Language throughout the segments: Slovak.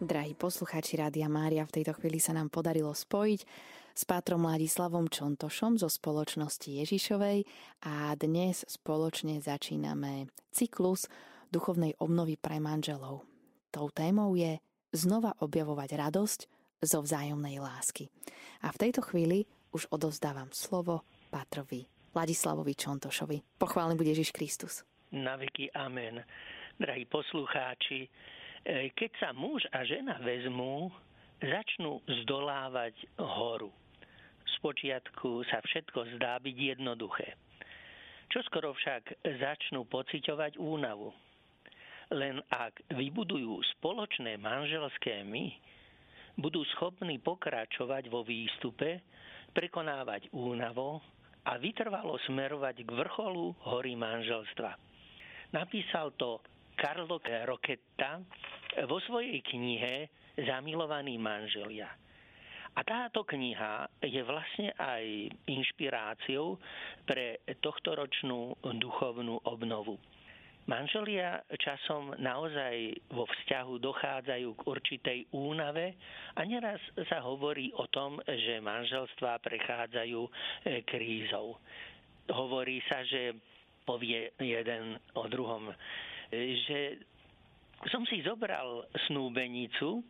Drahí poslucháči Rádia Mária, v tejto chvíli sa nám podarilo spojiť s pátrom Ladislavom Čontošom zo spoločnosti Ježišovej a dnes spoločne začíname cyklus duchovnej obnovy pre manželov. Tou témou je znova objavovať radosť zo vzájomnej lásky. A v tejto chvíli už odovzdávam slovo Pátrovi Ladislavovi Čontošovi. Pochválený bude Ježiš Kristus. Na veky amen. Drahí poslucháči, keď sa muž a žena vezmú, začnú zdolávať horu. Spočiatku sa všetko zdá byť jednoduché. Čoskoro však začnú pociťovať únavu. Len ak vybudujú spoločné manželské my, budú schopní pokračovať vo výstupe, prekonávať únavo a vytrvalo smerovať k vrcholu hory manželstva. Napísal to Carlo Roketta vo svojej knihe Zamilovaní manželia. A táto kniha je vlastne aj inšpiráciou pre tohtoročnú duchovnú obnovu. Manželia časom naozaj vo vzťahu dochádzajú k určitej únave a neraz sa hovorí o tom, že manželstvá prechádzajú e, krízou. Hovorí sa, že povie jeden o druhom že som si zobral snúbenicu,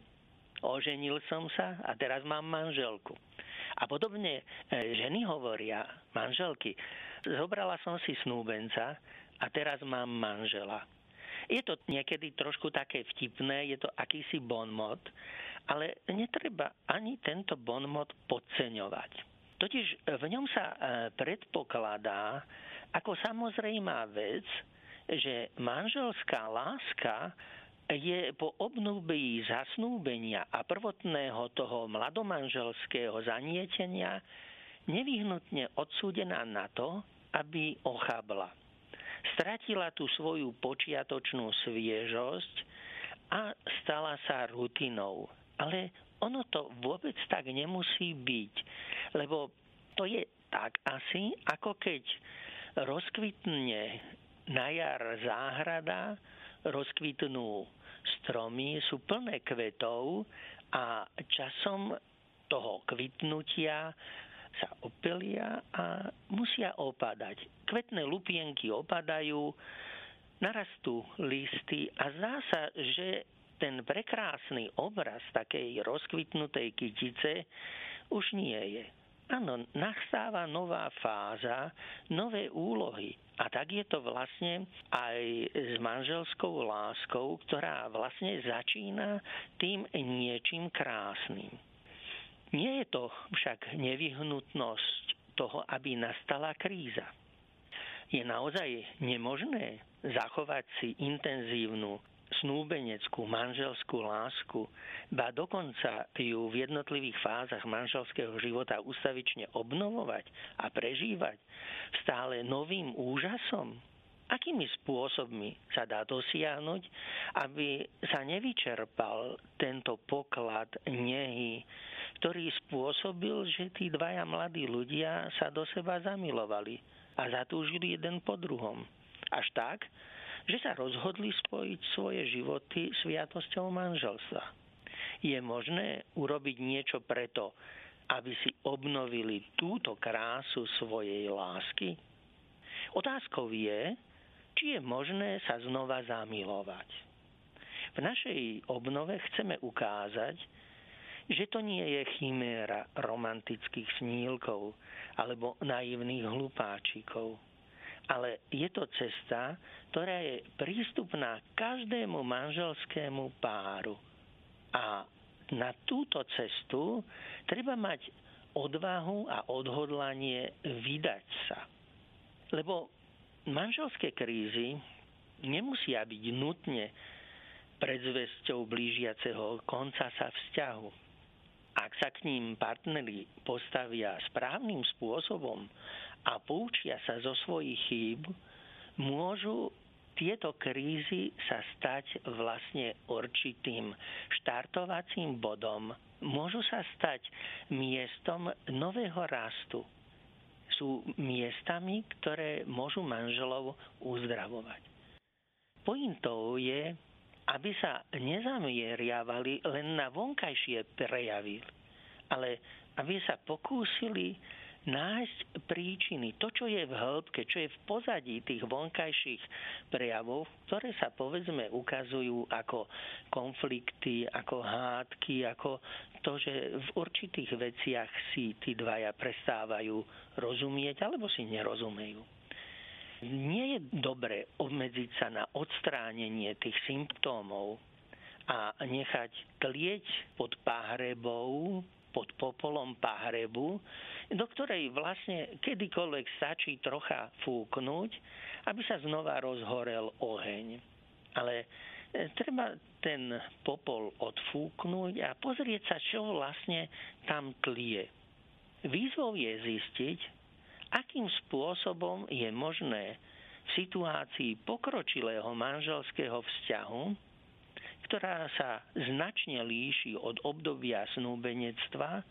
oženil som sa a teraz mám manželku. A podobne e, ženy hovoria, manželky, zobrala som si snúbenca a teraz mám manžela. Je to niekedy trošku také vtipné, je to akýsi bonmot, ale netreba ani tento bonmot podceňovať. Totiž v ňom sa e, predpokladá ako samozrejmá vec, že manželská láska je po obnúbí zasnúbenia a prvotného toho mladomanželského zanietenia nevyhnutne odsúdená na to, aby ochabla. Stratila tú svoju počiatočnú sviežosť a stala sa rutinou. Ale ono to vôbec tak nemusí byť, lebo to je tak asi, ako keď rozkvitne na jar záhrada, rozkvitnú stromy, sú plné kvetov a časom toho kvitnutia sa opelia a musia opadať. Kvetné lupienky opadajú, narastú listy a zdá sa, že ten prekrásny obraz takej rozkvitnutej kytice už nie je. Áno, nastáva nová fáza, nové úlohy. A tak je to vlastne aj s manželskou láskou, ktorá vlastne začína tým niečím krásnym. Nie je to však nevyhnutnosť toho, aby nastala kríza. Je naozaj nemožné zachovať si intenzívnu snúbeneckú manželskú lásku, ba dokonca ju v jednotlivých fázach manželského života ustavične obnovovať a prežívať stále novým úžasom? Akými spôsobmi sa dá dosiahnuť, aby sa nevyčerpal tento poklad nehy, ktorý spôsobil, že tí dvaja mladí ľudia sa do seba zamilovali a zatúžili jeden po druhom. Až tak, že sa rozhodli spojiť svoje životy sviatosťou manželstva. Je možné urobiť niečo preto, aby si obnovili túto krásu svojej lásky? Otázkou je, či je možné sa znova zamilovať. V našej obnove chceme ukázať, že to nie je chiméra romantických snílkov alebo naivných hlupáčikov ale je to cesta, ktorá je prístupná každému manželskému páru. A na túto cestu treba mať odvahu a odhodlanie vydať sa. Lebo manželské krízy nemusia byť nutne predzvesťou blížiaceho konca sa vzťahu. Ak sa k ním partneri postavia správnym spôsobom a poučia sa zo svojich chýb, môžu tieto krízy sa stať vlastne určitým štartovacím bodom. Môžu sa stať miestom nového rastu. Sú miestami, ktoré môžu manželov uzdravovať. Pointou je, aby sa nezamieriavali len na vonkajšie prejavy, ale aby sa pokúsili nájsť príčiny, to, čo je v hĺbke, čo je v pozadí tých vonkajších prejavov, ktoré sa povedzme ukazujú ako konflikty, ako hádky, ako to, že v určitých veciach si tí dvaja prestávajú rozumieť alebo si nerozumejú. Nie je dobre obmedziť sa na odstránenie tých symptómov a nechať tlieť pod páhrebou pod popolom pahrebu, do ktorej vlastne kedykoľvek stačí trocha fúknuť, aby sa znova rozhorel oheň. Ale e, treba ten popol odfúknuť a pozrieť sa, čo vlastne tam tlie. Výzvou je zistiť, akým spôsobom je možné v situácii pokročilého manželského vzťahu ktorá sa značne líši od obdobia snúbenectva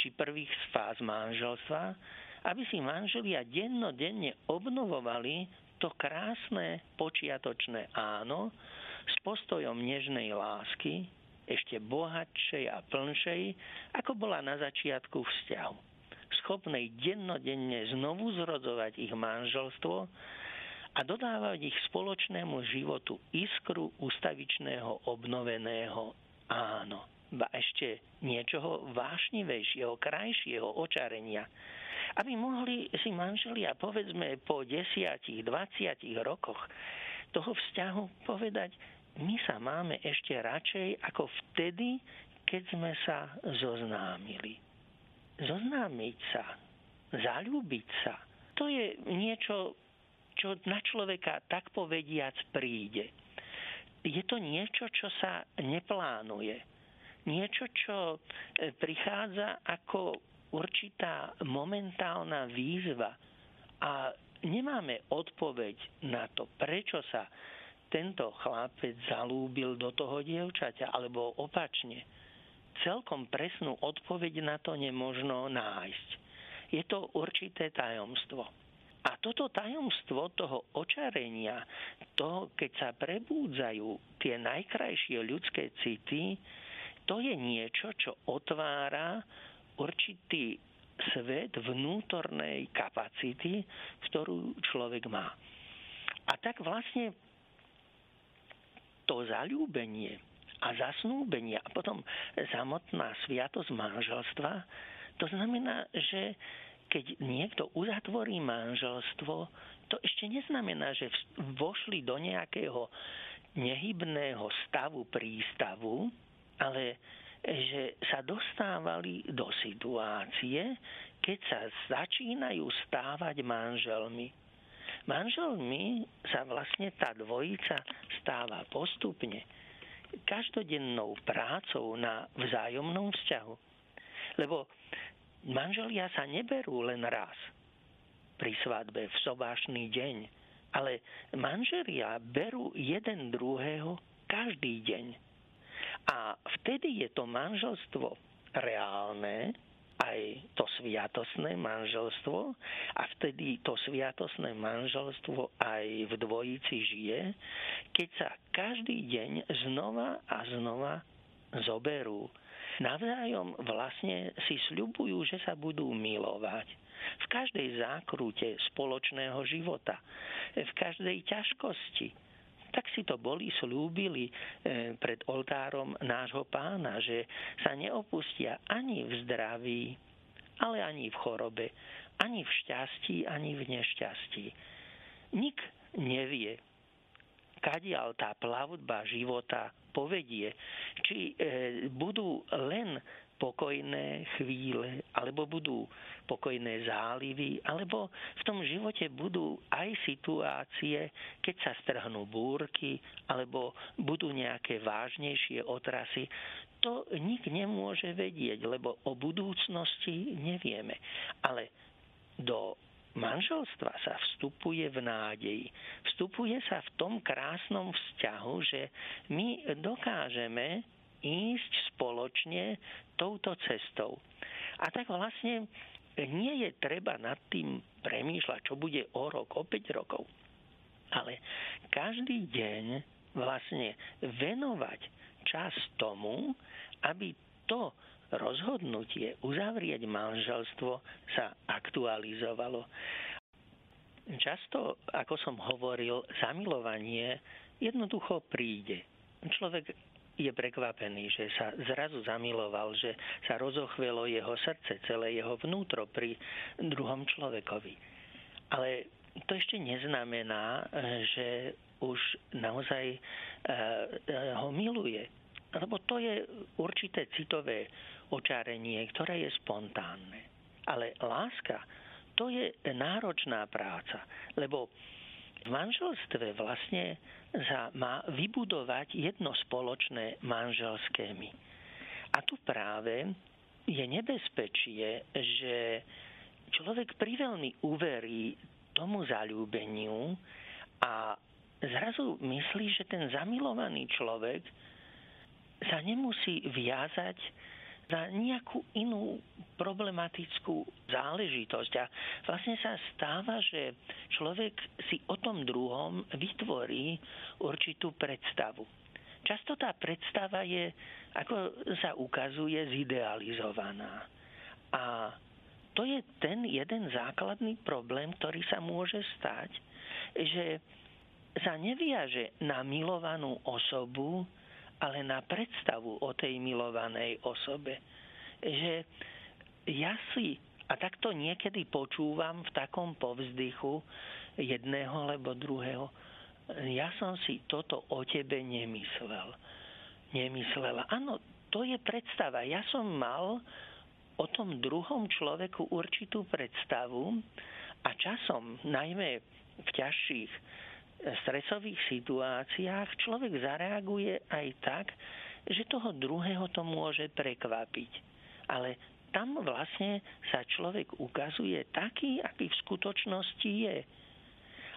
či prvých fáz manželstva, aby si manželia dennodenne obnovovali to krásne počiatočné áno s postojom nežnej lásky, ešte bohatšej a plnšej, ako bola na začiatku vzťahu. Schopnej dennodenne znovu zrodzovať ich manželstvo a dodávať ich spoločnému životu iskru ustavičného obnoveného áno. Ba ešte niečoho vášnivejšieho, krajšieho očarenia. Aby mohli si manželia, povedzme, po desiatich, dvaciatich rokoch toho vzťahu povedať, my sa máme ešte radšej ako vtedy, keď sme sa zoznámili. Zoznámiť sa, zalúbiť sa, to je niečo čo na človeka tak povediac príde. Je to niečo, čo sa neplánuje. Niečo, čo e, prichádza ako určitá momentálna výzva a nemáme odpoveď na to, prečo sa tento chlapec zalúbil do toho dievčaťa, alebo opačne. Celkom presnú odpoveď na to nemožno nájsť. Je to určité tajomstvo. A toto tajomstvo toho očarenia, to, keď sa prebúdzajú tie najkrajšie ľudské city, to je niečo, čo otvára určitý svet vnútornej kapacity, ktorú človek má. A tak vlastne to zalúbenie a zasnúbenie a potom samotná sviatosť manželstva, to znamená, že keď niekto uzatvorí manželstvo, to ešte neznamená, že vošli do nejakého nehybného stavu prístavu, ale že sa dostávali do situácie, keď sa začínajú stávať manželmi. Manželmi sa vlastne tá dvojica stáva postupne každodennou prácou na vzájomnom vzťahu. Lebo Manželia sa neberú len raz pri svadbe v sobášny deň, ale manželia berú jeden druhého každý deň. A vtedy je to manželstvo reálne, aj to sviatosné manželstvo a vtedy to sviatosné manželstvo aj v dvojici žije, keď sa každý deň znova a znova zoberú navzájom vlastne si sľubujú, že sa budú milovať. V každej zákrute spoločného života, v každej ťažkosti. Tak si to boli slúbili e, pred oltárom nášho pána, že sa neopustia ani v zdraví, ale ani v chorobe, ani v šťastí, ani v nešťastí. Nik nevie, kadiaľ tá plavba života povedie, či e, budú len pokojné chvíle, alebo budú pokojné zálivy, alebo v tom živote budú aj situácie, keď sa strhnú búrky, alebo budú nejaké vážnejšie otrasy. To nik nemôže vedieť, lebo o budúcnosti nevieme. Ale do manželstva sa vstupuje v nádeji. Vstupuje sa v tom krásnom vzťahu, že my dokážeme ísť spoločne touto cestou. A tak vlastne nie je treba nad tým premýšľať, čo bude o rok, o 5 rokov. Ale každý deň vlastne venovať čas tomu, aby to rozhodnutie uzavrieť manželstvo sa aktualizovalo. Často, ako som hovoril, zamilovanie jednoducho príde. Človek je prekvapený, že sa zrazu zamiloval, že sa rozochvelo jeho srdce, celé jeho vnútro pri druhom človekovi. Ale to ešte neznamená, že už naozaj eh, ho miluje. Lebo to je určité citové očárenie, ktoré je spontánne. Ale láska, to je náročná práca, lebo v manželstve vlastne sa má vybudovať jedno spoločné manželské my. A tu práve je nebezpečie, že človek priveľmi uverí tomu zalúbeniu a zrazu myslí, že ten zamilovaný človek sa nemusí viazať za nejakú inú problematickú záležitosť. A vlastne sa stáva, že človek si o tom druhom vytvorí určitú predstavu. Často tá predstava je, ako sa ukazuje, zidealizovaná. A to je ten jeden základný problém, ktorý sa môže stať, že sa neviaže na milovanú osobu, ale na predstavu o tej milovanej osobe. Že ja si, a takto niekedy počúvam v takom povzdychu jedného alebo druhého, ja som si toto o tebe nemyslel. Nemyslela. Áno, to je predstava. Ja som mal o tom druhom človeku určitú predstavu a časom, najmä v ťažších stresových situáciách človek zareaguje aj tak, že toho druhého to môže prekvapiť. Ale tam vlastne sa človek ukazuje taký, aký v skutočnosti je.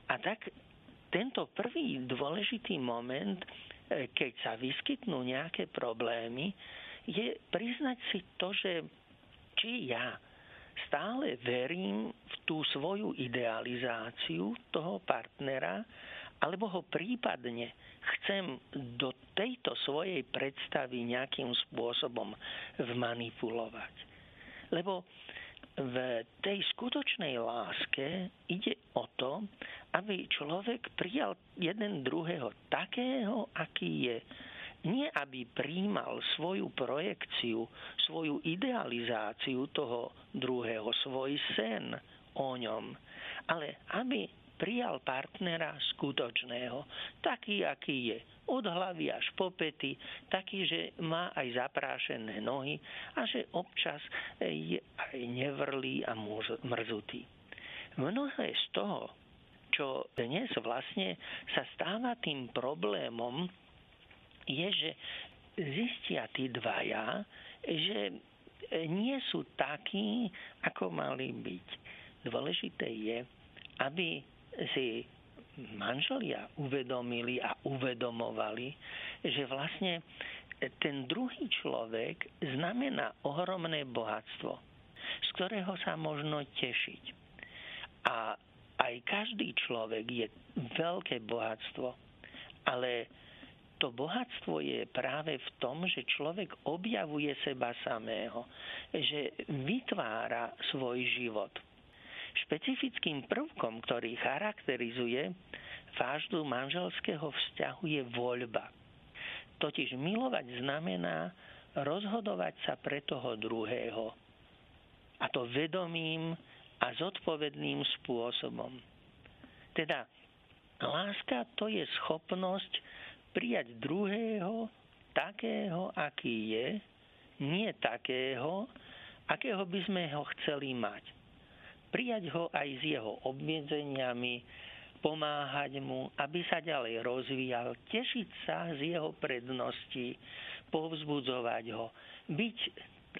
A tak tento prvý dôležitý moment, e, keď sa vyskytnú nejaké problémy, je priznať si to, že či ja stále verím v tú svoju idealizáciu toho partnera, alebo ho prípadne chcem do tejto svojej predstavy nejakým spôsobom vmanipulovať. Lebo v tej skutočnej láske ide o to, aby človek prijal jeden druhého takého, aký je. Nie aby príjmal svoju projekciu, svoju idealizáciu toho druhého, svoj sen o ňom, ale aby prijal partnera skutočného, taký, aký je. Od hlavy až po pety, taký, že má aj zaprášené nohy a že občas je aj nevrlý a mrzutý. Mnohé z toho, čo dnes vlastne sa stáva tým problémom, je, že zistia tí dvaja, že nie sú takí, ako mali byť. Dôležité je, aby si manželia uvedomili a uvedomovali, že vlastne ten druhý človek znamená ohromné bohatstvo, z ktorého sa možno tešiť. A aj každý človek je veľké bohatstvo, ale to bohatstvo je práve v tom, že človek objavuje seba samého, že vytvára svoj život. Špecifickým prvkom, ktorý charakterizuje fáždu manželského vzťahu je voľba. Totiž milovať znamená rozhodovať sa pre toho druhého. A to vedomým a zodpovedným spôsobom. Teda láska to je schopnosť prijať druhého takého, aký je, nie takého, akého by sme ho chceli mať prijať ho aj s jeho obmedzeniami, pomáhať mu, aby sa ďalej rozvíjal, tešiť sa z jeho prednosti, povzbudzovať ho, byť,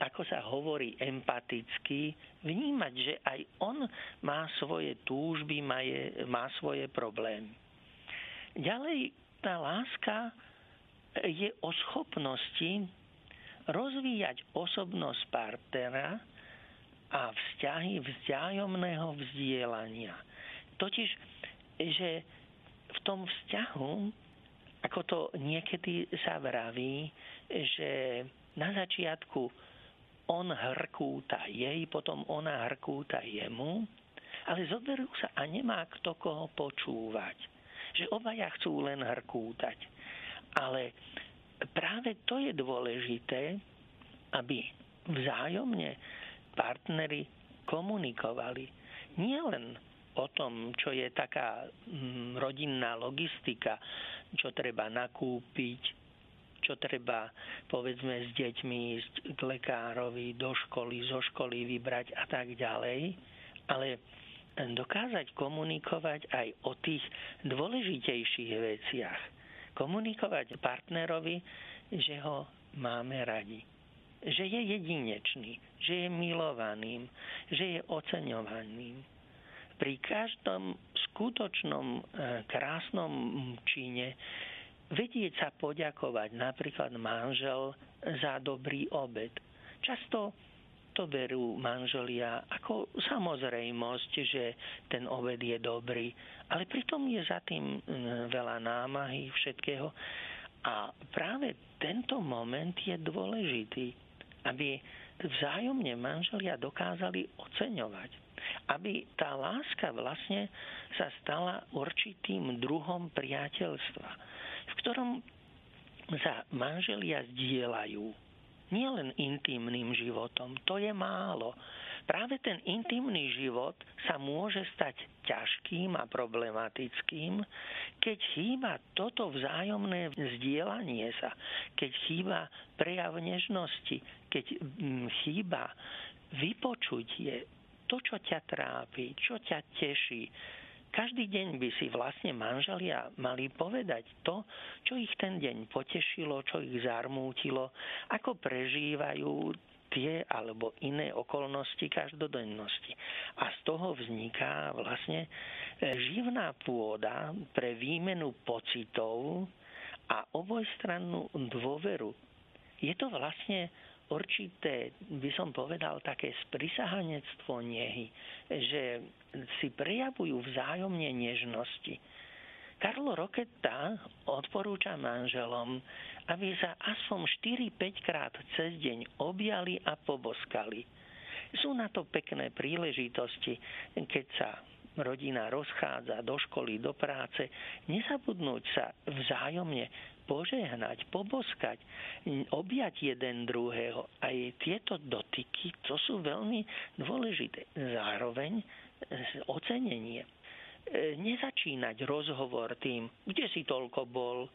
ako sa hovorí, empatický, vnímať, že aj on má svoje túžby, má, je, má svoje problémy. Ďalej, tá láska je o schopnosti rozvíjať osobnosť partnera, a vzťahy vzájomného vzdielania. Totiž, že v tom vzťahu ako to niekedy sa vraví, že na začiatku on hrkúta jej, potom ona hrkúta jemu, ale zoberú sa a nemá kto koho počúvať. Že obaja chcú len hrkútať. Ale práve to je dôležité, aby vzájomne partnery komunikovali. Nie len o tom, čo je taká mm, rodinná logistika, čo treba nakúpiť, čo treba povedzme s deťmi ísť k lekárovi, do školy, zo školy vybrať a tak ďalej, ale dokázať komunikovať aj o tých dôležitejších veciach. Komunikovať partnerovi, že ho máme radi že je jedinečný, že je milovaným, že je oceňovaným. Pri každom skutočnom e, krásnom čine vedieť sa poďakovať napríklad manžel za dobrý obed. Často to berú manželia ako samozrejmosť, že ten obed je dobrý, ale pritom je za tým veľa námahy všetkého. A práve tento moment je dôležitý aby vzájomne manželia dokázali oceňovať. Aby tá láska vlastne sa stala určitým druhom priateľstva, v ktorom sa manželia zdieľajú nielen intimným životom, to je málo, Práve ten intimný život sa môže stať ťažkým a problematickým, keď chýba toto vzájomné vzdielanie sa, keď chýba prejav nežnosti, keď mm, chýba vypočutie, to, čo ťa trápi, čo ťa teší. Každý deň by si vlastne manželia mali povedať to, čo ich ten deň potešilo, čo ich zarmútilo, ako prežívajú tie alebo iné okolnosti každodennosti. A z toho vzniká vlastne e, živná pôda pre výmenu pocitov a obojstrannú dôveru. Je to vlastne určité, by som povedal, také sprisahanectvo nehy, že si prejavujú vzájomne nežnosti. Karlo Roketta odporúča manželom, aby sa aspoň 4-5 krát cez deň objali a poboskali. Sú na to pekné príležitosti, keď sa rodina rozchádza do školy, do práce, nezabudnúť sa vzájomne požehnať, poboskať, objať jeden druhého. Aj tieto dotyky, to sú veľmi dôležité. Zároveň ocenenie. E, nezačínať rozhovor tým, kde si toľko bol,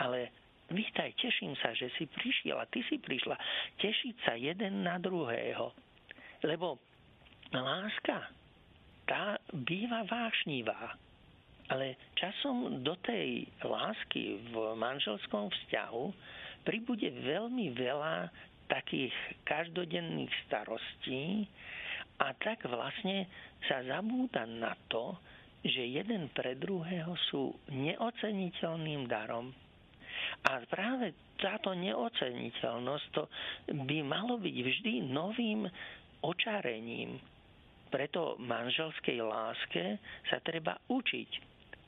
ale Vítaj, teším sa, že si prišiel a ty si prišla. Tešiť sa jeden na druhého. Lebo láska, tá býva vášnivá. Ale časom do tej lásky v manželskom vzťahu pribude veľmi veľa takých každodenných starostí a tak vlastne sa zabúda na to, že jeden pre druhého sú neoceniteľným darom a práve táto neoceniteľnosť to by malo byť vždy novým očarením. Preto manželskej láske sa treba učiť.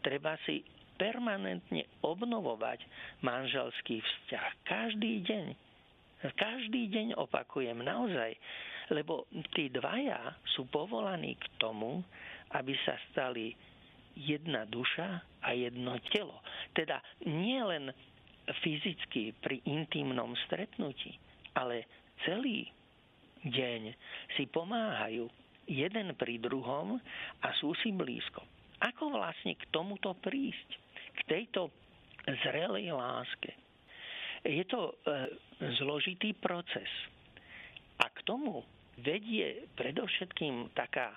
Treba si permanentne obnovovať manželský vzťah. Každý deň. Každý deň opakujem naozaj, lebo tí dvaja sú povolaní k tomu, aby sa stali jedna duša a jedno telo. Teda nie len fyzicky pri intimnom stretnutí, ale celý deň si pomáhajú jeden pri druhom a sú si blízko. Ako vlastne k tomuto prísť? K tejto zrelej láske. Je to e, zložitý proces. A k tomu vedie predovšetkým taká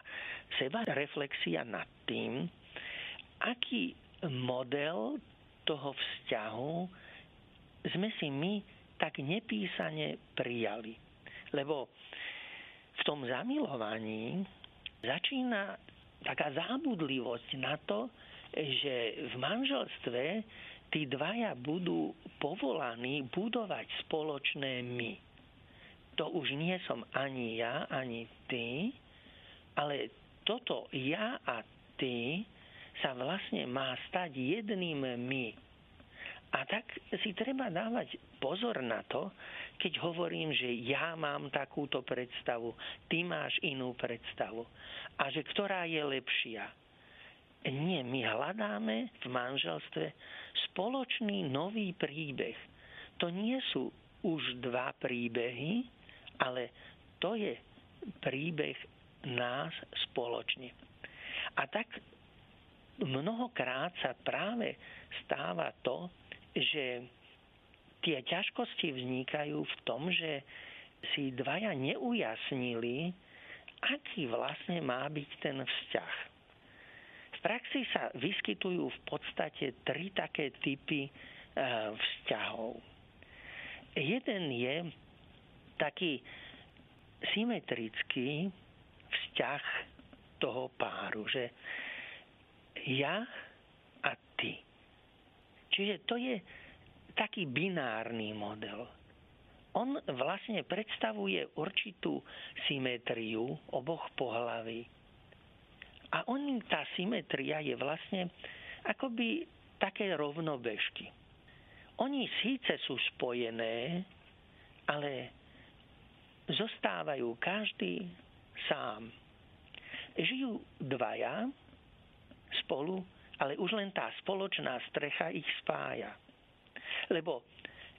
seba reflexia nad tým, aký model toho vzťahu sme si my tak nepísane prijali. Lebo v tom zamilovaní začína taká zábudlivosť na to, že v manželstve tí dvaja budú povolaní budovať spoločné my. To už nie som ani ja, ani ty, ale toto ja a ty sa vlastne má stať jedným my A tak si treba dávať pozor na to, keď hovorím, že ja mám takúto predstavu, ty máš inú predstavu a že ktorá je lepšia. Nie, my hľadáme v manželstve spoločný nový príbeh. To nie sú už dva príbehy, ale to je príbeh nás spoločne. A tak mnohokrát sa práve stáva to, že tie ťažkosti vznikajú v tom, že si dvaja neujasnili, aký vlastne má byť ten vzťah. V praxi sa vyskytujú v podstate tri také typy e, vzťahov. Jeden je taký symetrický vzťah toho páru, že ja a ty. Čiže to je taký binárny model. On vlastne predstavuje určitú symetriu oboch pohlaví. A on, tá symetria je vlastne akoby také rovnobežky. Oni síce sú spojené, ale zostávajú každý sám. Žijú dvaja spolu ale už len tá spoločná strecha ich spája. Lebo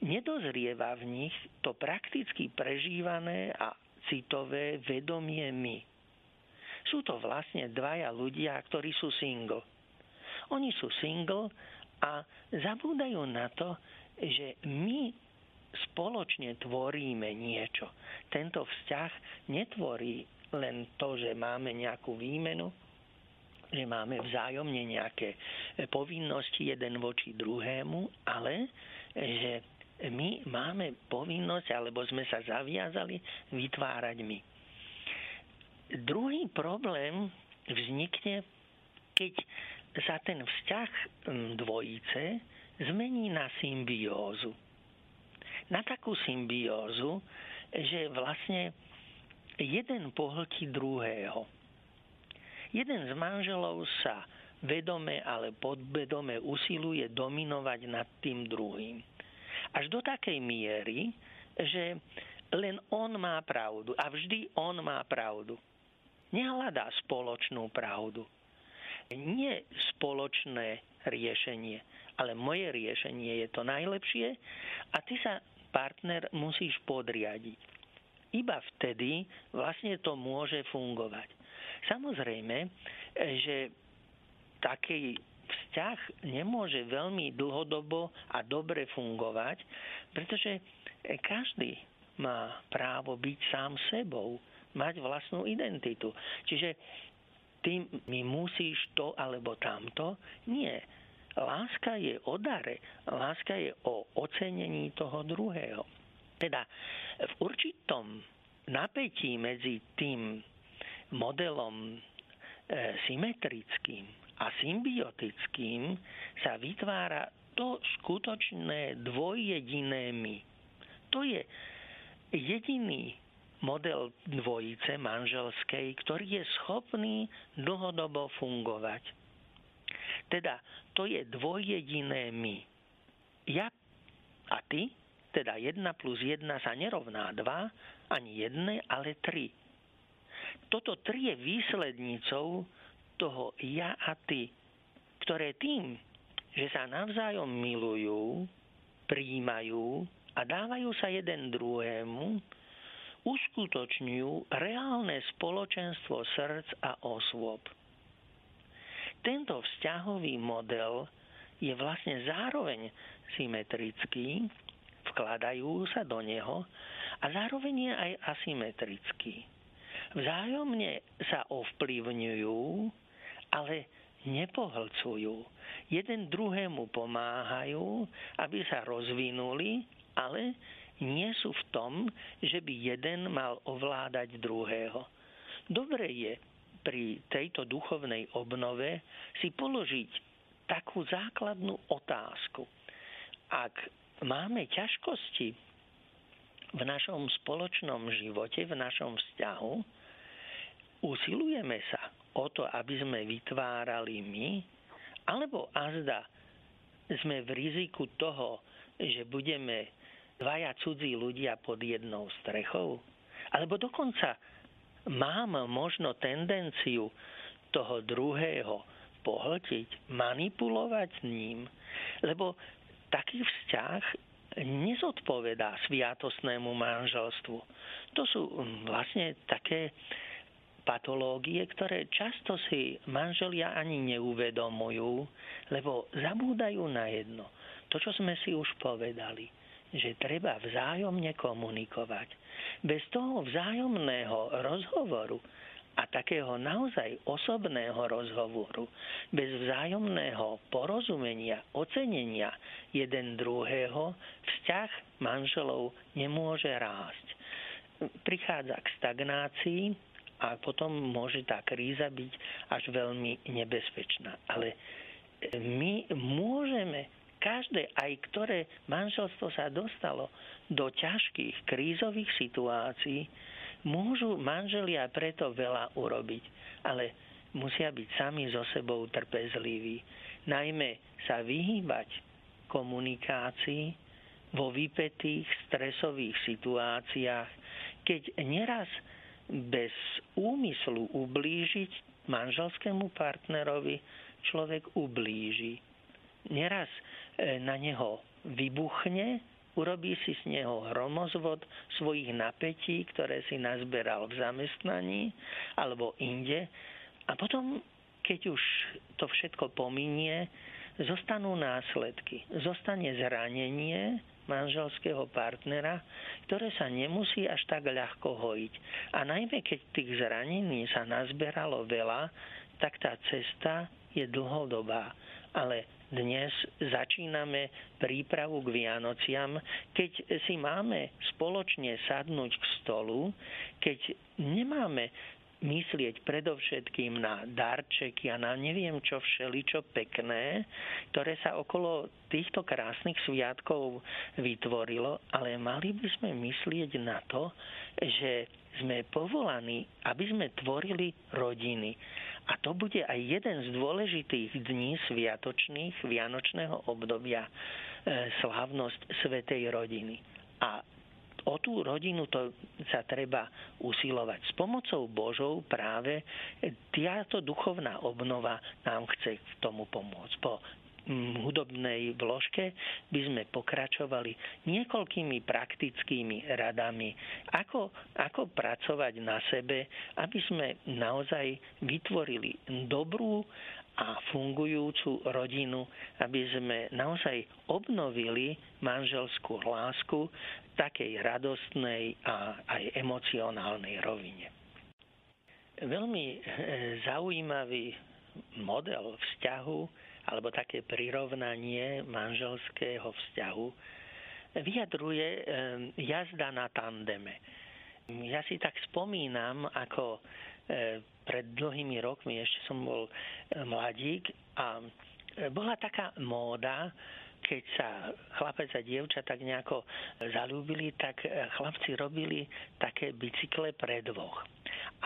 nedozrieva v nich to prakticky prežívané a citové vedomie my. Sú to vlastne dvaja ľudia, ktorí sú single. Oni sú single a zabúdajú na to, že my spoločne tvoríme niečo. Tento vzťah netvorí len to, že máme nejakú výmenu, že máme vzájomne nejaké povinnosti jeden voči druhému, ale že my máme povinnosť, alebo sme sa zaviazali vytvárať my. Druhý problém vznikne, keď sa ten vzťah dvojice zmení na symbiózu. Na takú symbiózu, že vlastne jeden pohltí druhého Jeden z manželov sa vedome ale podvedome usiluje dominovať nad tým druhým. Až do takej miery, že len on má pravdu a vždy on má pravdu. Nehľadá spoločnú pravdu. Nie spoločné riešenie, ale moje riešenie je to najlepšie a ty sa, partner, musíš podriadiť. Iba vtedy vlastne to môže fungovať. Samozrejme, že taký vzťah nemôže veľmi dlhodobo a dobre fungovať, pretože každý má právo byť sám sebou, mať vlastnú identitu. Čiže ty mi musíš to alebo tamto. Nie. Láska je o dare. Láska je o ocenení toho druhého. Teda v určitom napätí medzi tým modelom e, symetrickým a symbiotickým sa vytvára to skutočné dvojjediné my. To je jediný model dvojice manželskej, ktorý je schopný dlhodobo fungovať. Teda to je dvojjediné my. Ja a ty, teda 1 plus 1 sa nerovná 2, ani 1, ale 3 toto tri je výslednicou toho ja a ty, ktoré tým, že sa navzájom milujú, príjmajú a dávajú sa jeden druhému, uskutočňujú reálne spoločenstvo srdc a osôb. Tento vzťahový model je vlastne zároveň symetrický, vkladajú sa do neho a zároveň je aj asymetrický vzájomne sa ovplyvňujú, ale nepohlcujú. Jeden druhému pomáhajú, aby sa rozvinuli, ale nie sú v tom, že by jeden mal ovládať druhého. Dobre je pri tejto duchovnej obnove si položiť takú základnú otázku. Ak máme ťažkosti v našom spoločnom živote, v našom vzťahu, Usilujeme sa o to, aby sme vytvárali my, alebo azda sme v riziku toho, že budeme dvaja cudzí ľudia pod jednou strechou? Alebo dokonca mám možno tendenciu toho druhého pohltiť, manipulovať ním, lebo taký vzťah nezodpovedá sviatosnému manželstvu. To sú vlastne také patológie, ktoré často si manželia ani neuvedomujú, lebo zabúdajú na jedno. To, čo sme si už povedali, že treba vzájomne komunikovať. Bez toho vzájomného rozhovoru a takého naozaj osobného rozhovoru, bez vzájomného porozumenia, ocenenia jeden druhého, vzťah manželov nemôže rásť. Prichádza k stagnácii, a potom môže tá kríza byť až veľmi nebezpečná. Ale my môžeme každé, aj ktoré manželstvo sa dostalo do ťažkých krízových situácií, môžu manželia preto veľa urobiť, ale musia byť sami so sebou trpezliví. Najmä sa vyhýbať komunikácii vo vypetých stresových situáciách, keď neraz bez úmyslu ublížiť manželskému partnerovi človek ublíži. Neraz e, na neho vybuchne, urobí si z neho hromozvod svojich napätí, ktoré si nazberal v zamestnaní alebo inde. A potom, keď už to všetko pominie, zostanú následky. Zostane zranenie, manželského partnera, ktoré sa nemusí až tak ľahko hojiť. A najmä keď tých zranení sa nazberalo veľa, tak tá cesta je dlhodobá. Ale dnes začíname prípravu k Vianociam, keď si máme spoločne sadnúť k stolu, keď nemáme myslieť predovšetkým na darčeky a na neviem čo všeličo pekné, ktoré sa okolo týchto krásnych sviatkov vytvorilo, ale mali by sme myslieť na to, že sme povolaní, aby sme tvorili rodiny. A to bude aj jeden z dôležitých dní sviatočných, vianočného obdobia, e, slávnosť Svetej rodiny. A o tú rodinu to sa treba usilovať. S pomocou Božou práve táto duchovná obnova nám chce k tomu pomôcť. Po hudobnej vložke by sme pokračovali niekoľkými praktickými radami, ako, ako pracovať na sebe, aby sme naozaj vytvorili dobrú a fungujúcu rodinu, aby sme naozaj obnovili manželskú lásku takej radostnej a aj emocionálnej rovine. Veľmi e, zaujímavý model vzťahu alebo také prirovnanie manželského vzťahu vyjadruje e, jazda na tandeme. Ja si tak spomínam, ako e, pred dlhými rokmi, ešte som bol mladík a bola taká móda, keď sa chlapec a dievča tak nejako zalúbili, tak chlapci robili také bicykle pre dvoch.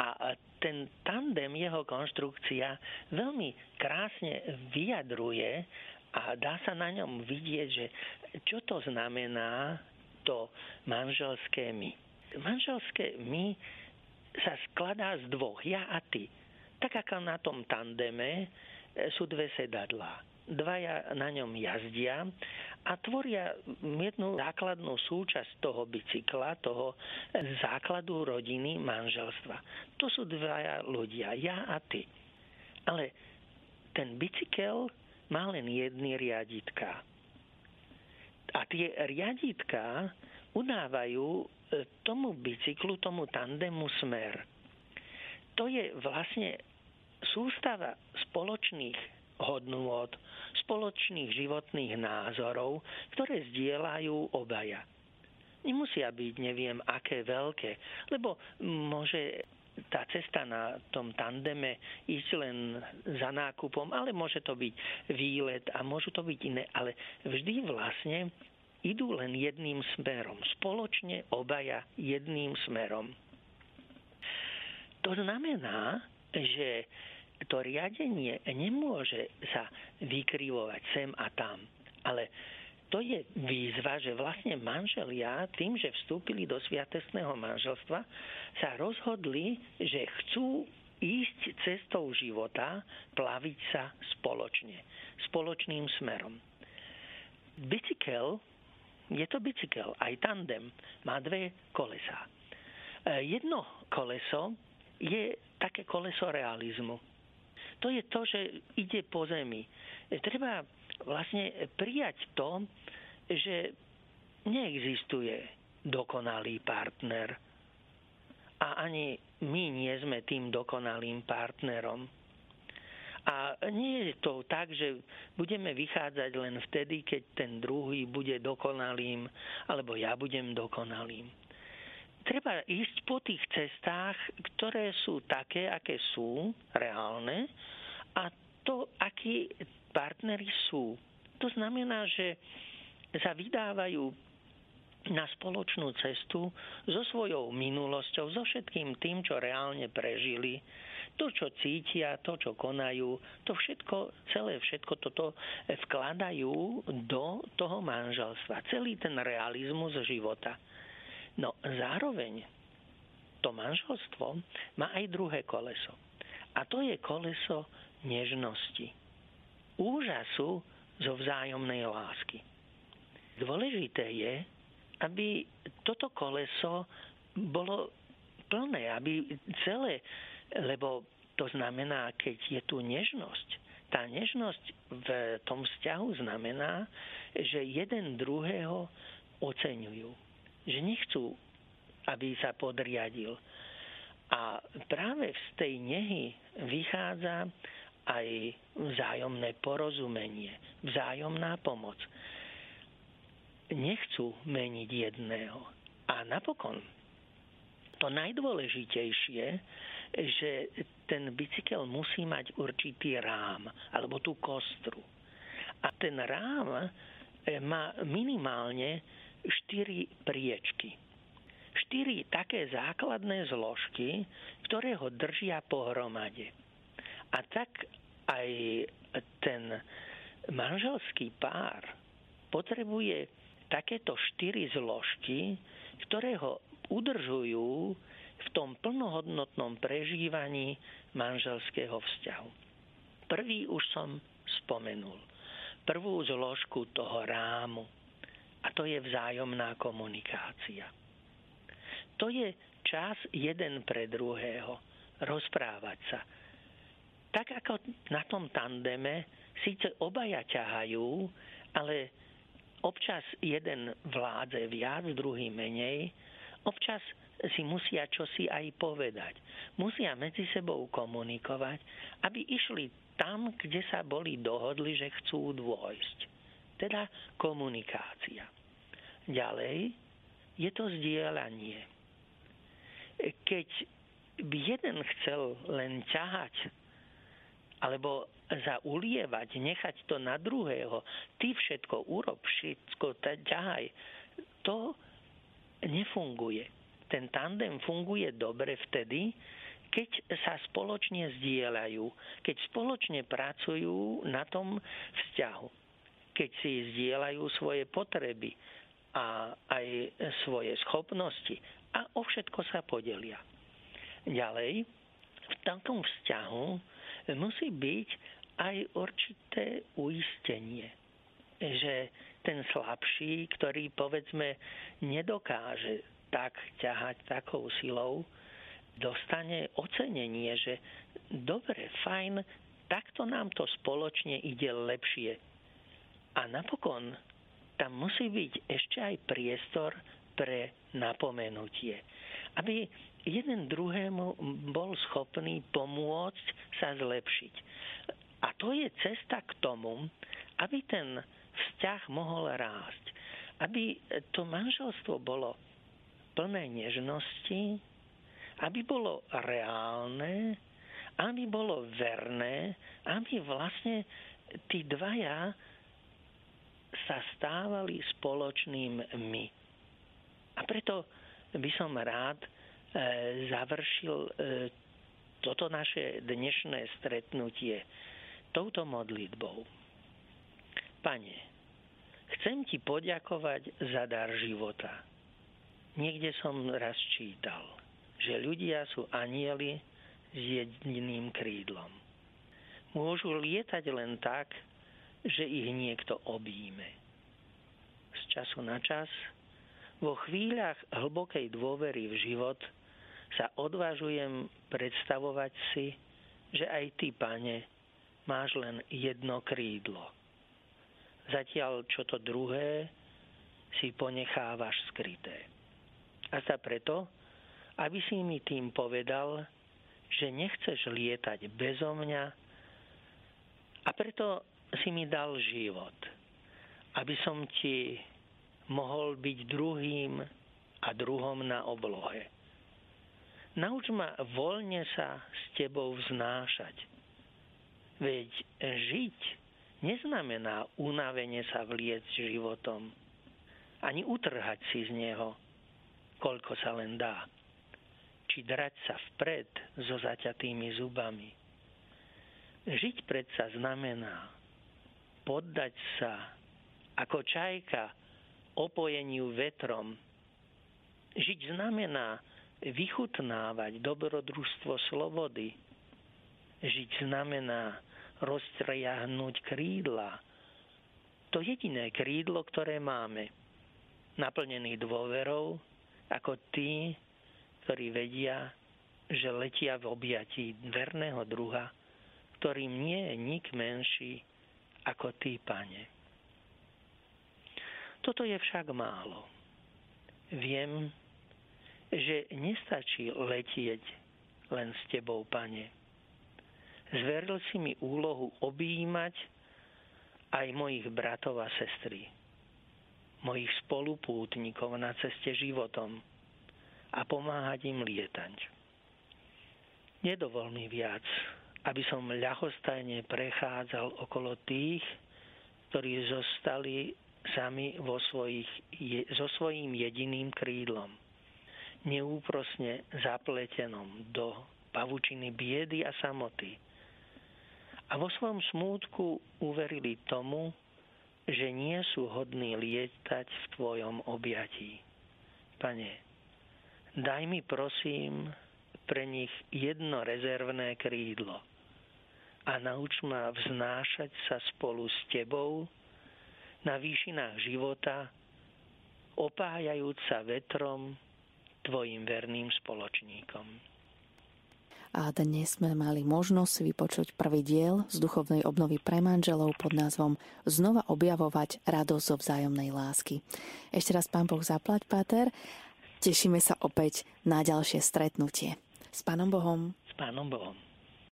A ten tandem, jeho konštrukcia veľmi krásne vyjadruje a dá sa na ňom vidieť, že čo to znamená to manželské my. Manželské my sa skladá z dvoch, ja a ty. Tak ako na tom tandeme sú dve sedadlá dvaja na ňom jazdia a tvoria jednu základnú súčasť toho bicykla, toho základu rodiny, manželstva. To sú dvaja ľudia, ja a ty. Ale ten bicykel má len jedny riaditka. A tie riaditka udávajú e, tomu bicyklu, tomu tandemu smer. To je vlastne sústava spoločných hodnôt, spoločných životných názorov, ktoré zdieľajú obaja. Nemusia byť neviem aké veľké, lebo môže tá cesta na tom tandeme ísť len za nákupom, ale môže to byť výlet a môžu to byť iné, ale vždy vlastne idú len jedným smerom. Spoločne obaja jedným smerom. To znamená, že to riadenie nemôže sa vykrivovať sem a tam. Ale to je výzva, že vlastne manželia tým, že vstúpili do sviatestného manželstva, sa rozhodli, že chcú ísť cestou života, plaviť sa spoločne, spoločným smerom. Bicykel, je to bicykel, aj tandem, má dve kolesá. E, jedno koleso je také koleso realizmu. To je to, že ide po zemi. E, treba vlastne prijať to, že neexistuje dokonalý partner. A ani my nie sme tým dokonalým partnerom. A nie je to tak, že budeme vychádzať len vtedy, keď ten druhý bude dokonalým, alebo ja budem dokonalým. Treba ísť po tých cestách, ktoré sú také, aké sú, reálne, a to, akí partnery sú. To znamená, že sa vydávajú na spoločnú cestu so svojou minulosťou, so všetkým tým, čo reálne prežili, to, čo cítia, to, čo konajú, to všetko, celé všetko toto vkladajú do toho manželstva. Celý ten realizmus života. No zároveň to manželstvo má aj druhé koleso. A to je koleso nežnosti. Úžasu zo vzájomnej lásky. Dôležité je, aby toto koleso bolo plné, aby celé, lebo to znamená, keď je tu nežnosť, tá nežnosť v tom vzťahu znamená, že jeden druhého oceňujú. Že nechcú, aby sa podriadil. A práve z tej nehy vychádza aj vzájomné porozumenie, vzájomná pomoc nechcú meniť jedného. A napokon to najdôležitejšie, že ten bicykel musí mať určitý rám, alebo tú kostru. A ten rám e, má minimálne 4 priečky. 4 také základné zložky, ktoré ho držia pohromade. A tak aj ten manželský pár potrebuje takéto štyri zložky, ktoré ho udržujú v tom plnohodnotnom prežívaní manželského vzťahu. Prvý už som spomenul. Prvú zložku toho rámu. A to je vzájomná komunikácia. To je čas jeden pre druhého. Rozprávať sa. Tak ako na tom tandeme, síce obaja ťahajú, ale Občas jeden vládze viac, druhý menej. Občas si musia čosi aj povedať. Musia medzi sebou komunikovať, aby išli tam, kde sa boli dohodli, že chcú dôjsť. Teda komunikácia. Ďalej je to zdieľanie. Keď by jeden chcel len ťahať alebo za ulievať, nechať to na druhého, ty všetko urob, všetko ťahaj, to nefunguje. Ten tandem funguje dobre vtedy, keď sa spoločne zdieľajú, keď spoločne pracujú na tom vzťahu, keď si zdieľajú svoje potreby a aj svoje schopnosti a o všetko sa podelia. Ďalej, v takom vzťahu musí byť aj určité uistenie, že ten slabší, ktorý povedzme nedokáže tak ťahať takou silou, dostane ocenenie, že dobre, fajn, takto nám to spoločne ide lepšie. A napokon tam musí byť ešte aj priestor pre napomenutie. Aby jeden druhému bol schopný pomôcť sa zlepšiť. A to je cesta k tomu, aby ten vzťah mohol rásť. Aby to manželstvo bolo plné nežnosti, aby bolo reálne, aby bolo verné, aby vlastne tí dvaja sa stávali spoločným my. A preto by som rád E, završil e, toto naše dnešné stretnutie touto modlitbou. Pane, Chcem ti poďakovať za dar života. Niekde som raz čítal, že ľudia sú anieli s jediným krídlom. Môžu lietať len tak, že ich niekto obíme. Z času na čas, vo chvíľach hlbokej dôvery v život, sa odvážujem predstavovať si, že aj ty, pane, máš len jedno krídlo. Zatiaľ, čo to druhé si ponechávaš skryté. A sa preto, aby si mi tým povedal, že nechceš lietať bezo mňa a preto si mi dal život, aby som ti mohol byť druhým a druhom na oblohe. Nauč ma voľne sa s tebou vznášať. Veď žiť neznamená unavene sa vliec životom, ani utrhať si z neho, koľko sa len dá, či drať sa vpred so zaťatými zubami. Žiť predsa znamená poddať sa ako čajka opojeniu vetrom. Žiť znamená vychutnávať dobrodružstvo slobody. Žiť znamená roztriahnuť krídla. To jediné krídlo, ktoré máme, naplnený dôverou, ako tí, ktorí vedia, že letia v objatí verného druha, ktorým nie je nik menší ako ty, pane. Toto je však málo. Viem, že nestačí letieť len s tebou, pane. Zveril si mi úlohu objímať aj mojich bratov a sestry, mojich spolupútnikov na ceste životom a pomáhať im lietať. Nedovol mi viac, aby som ľahostajne prechádzal okolo tých, ktorí zostali sami vo svojich, je, so svojím jediným krídlom neúprosne zapletenom do pavučiny biedy a samoty. A vo svojom smútku uverili tomu, že nie sú hodní lietať v Tvojom objatí. Pane, daj mi prosím pre nich jedno rezervné krídlo a nauč ma vznášať sa spolu s Tebou na výšinách života, opájajúc sa vetrom tvojim verným spoločníkom. A dnes sme mali možnosť vypočuť prvý diel z duchovnej obnovy pre manželov pod názvom Znova objavovať radosť zo vzájomnej lásky. Ešte raz pán Boh zaplať, Páter. Tešíme sa opäť na ďalšie stretnutie. S Pánom Bohom. S Pánom Bohom.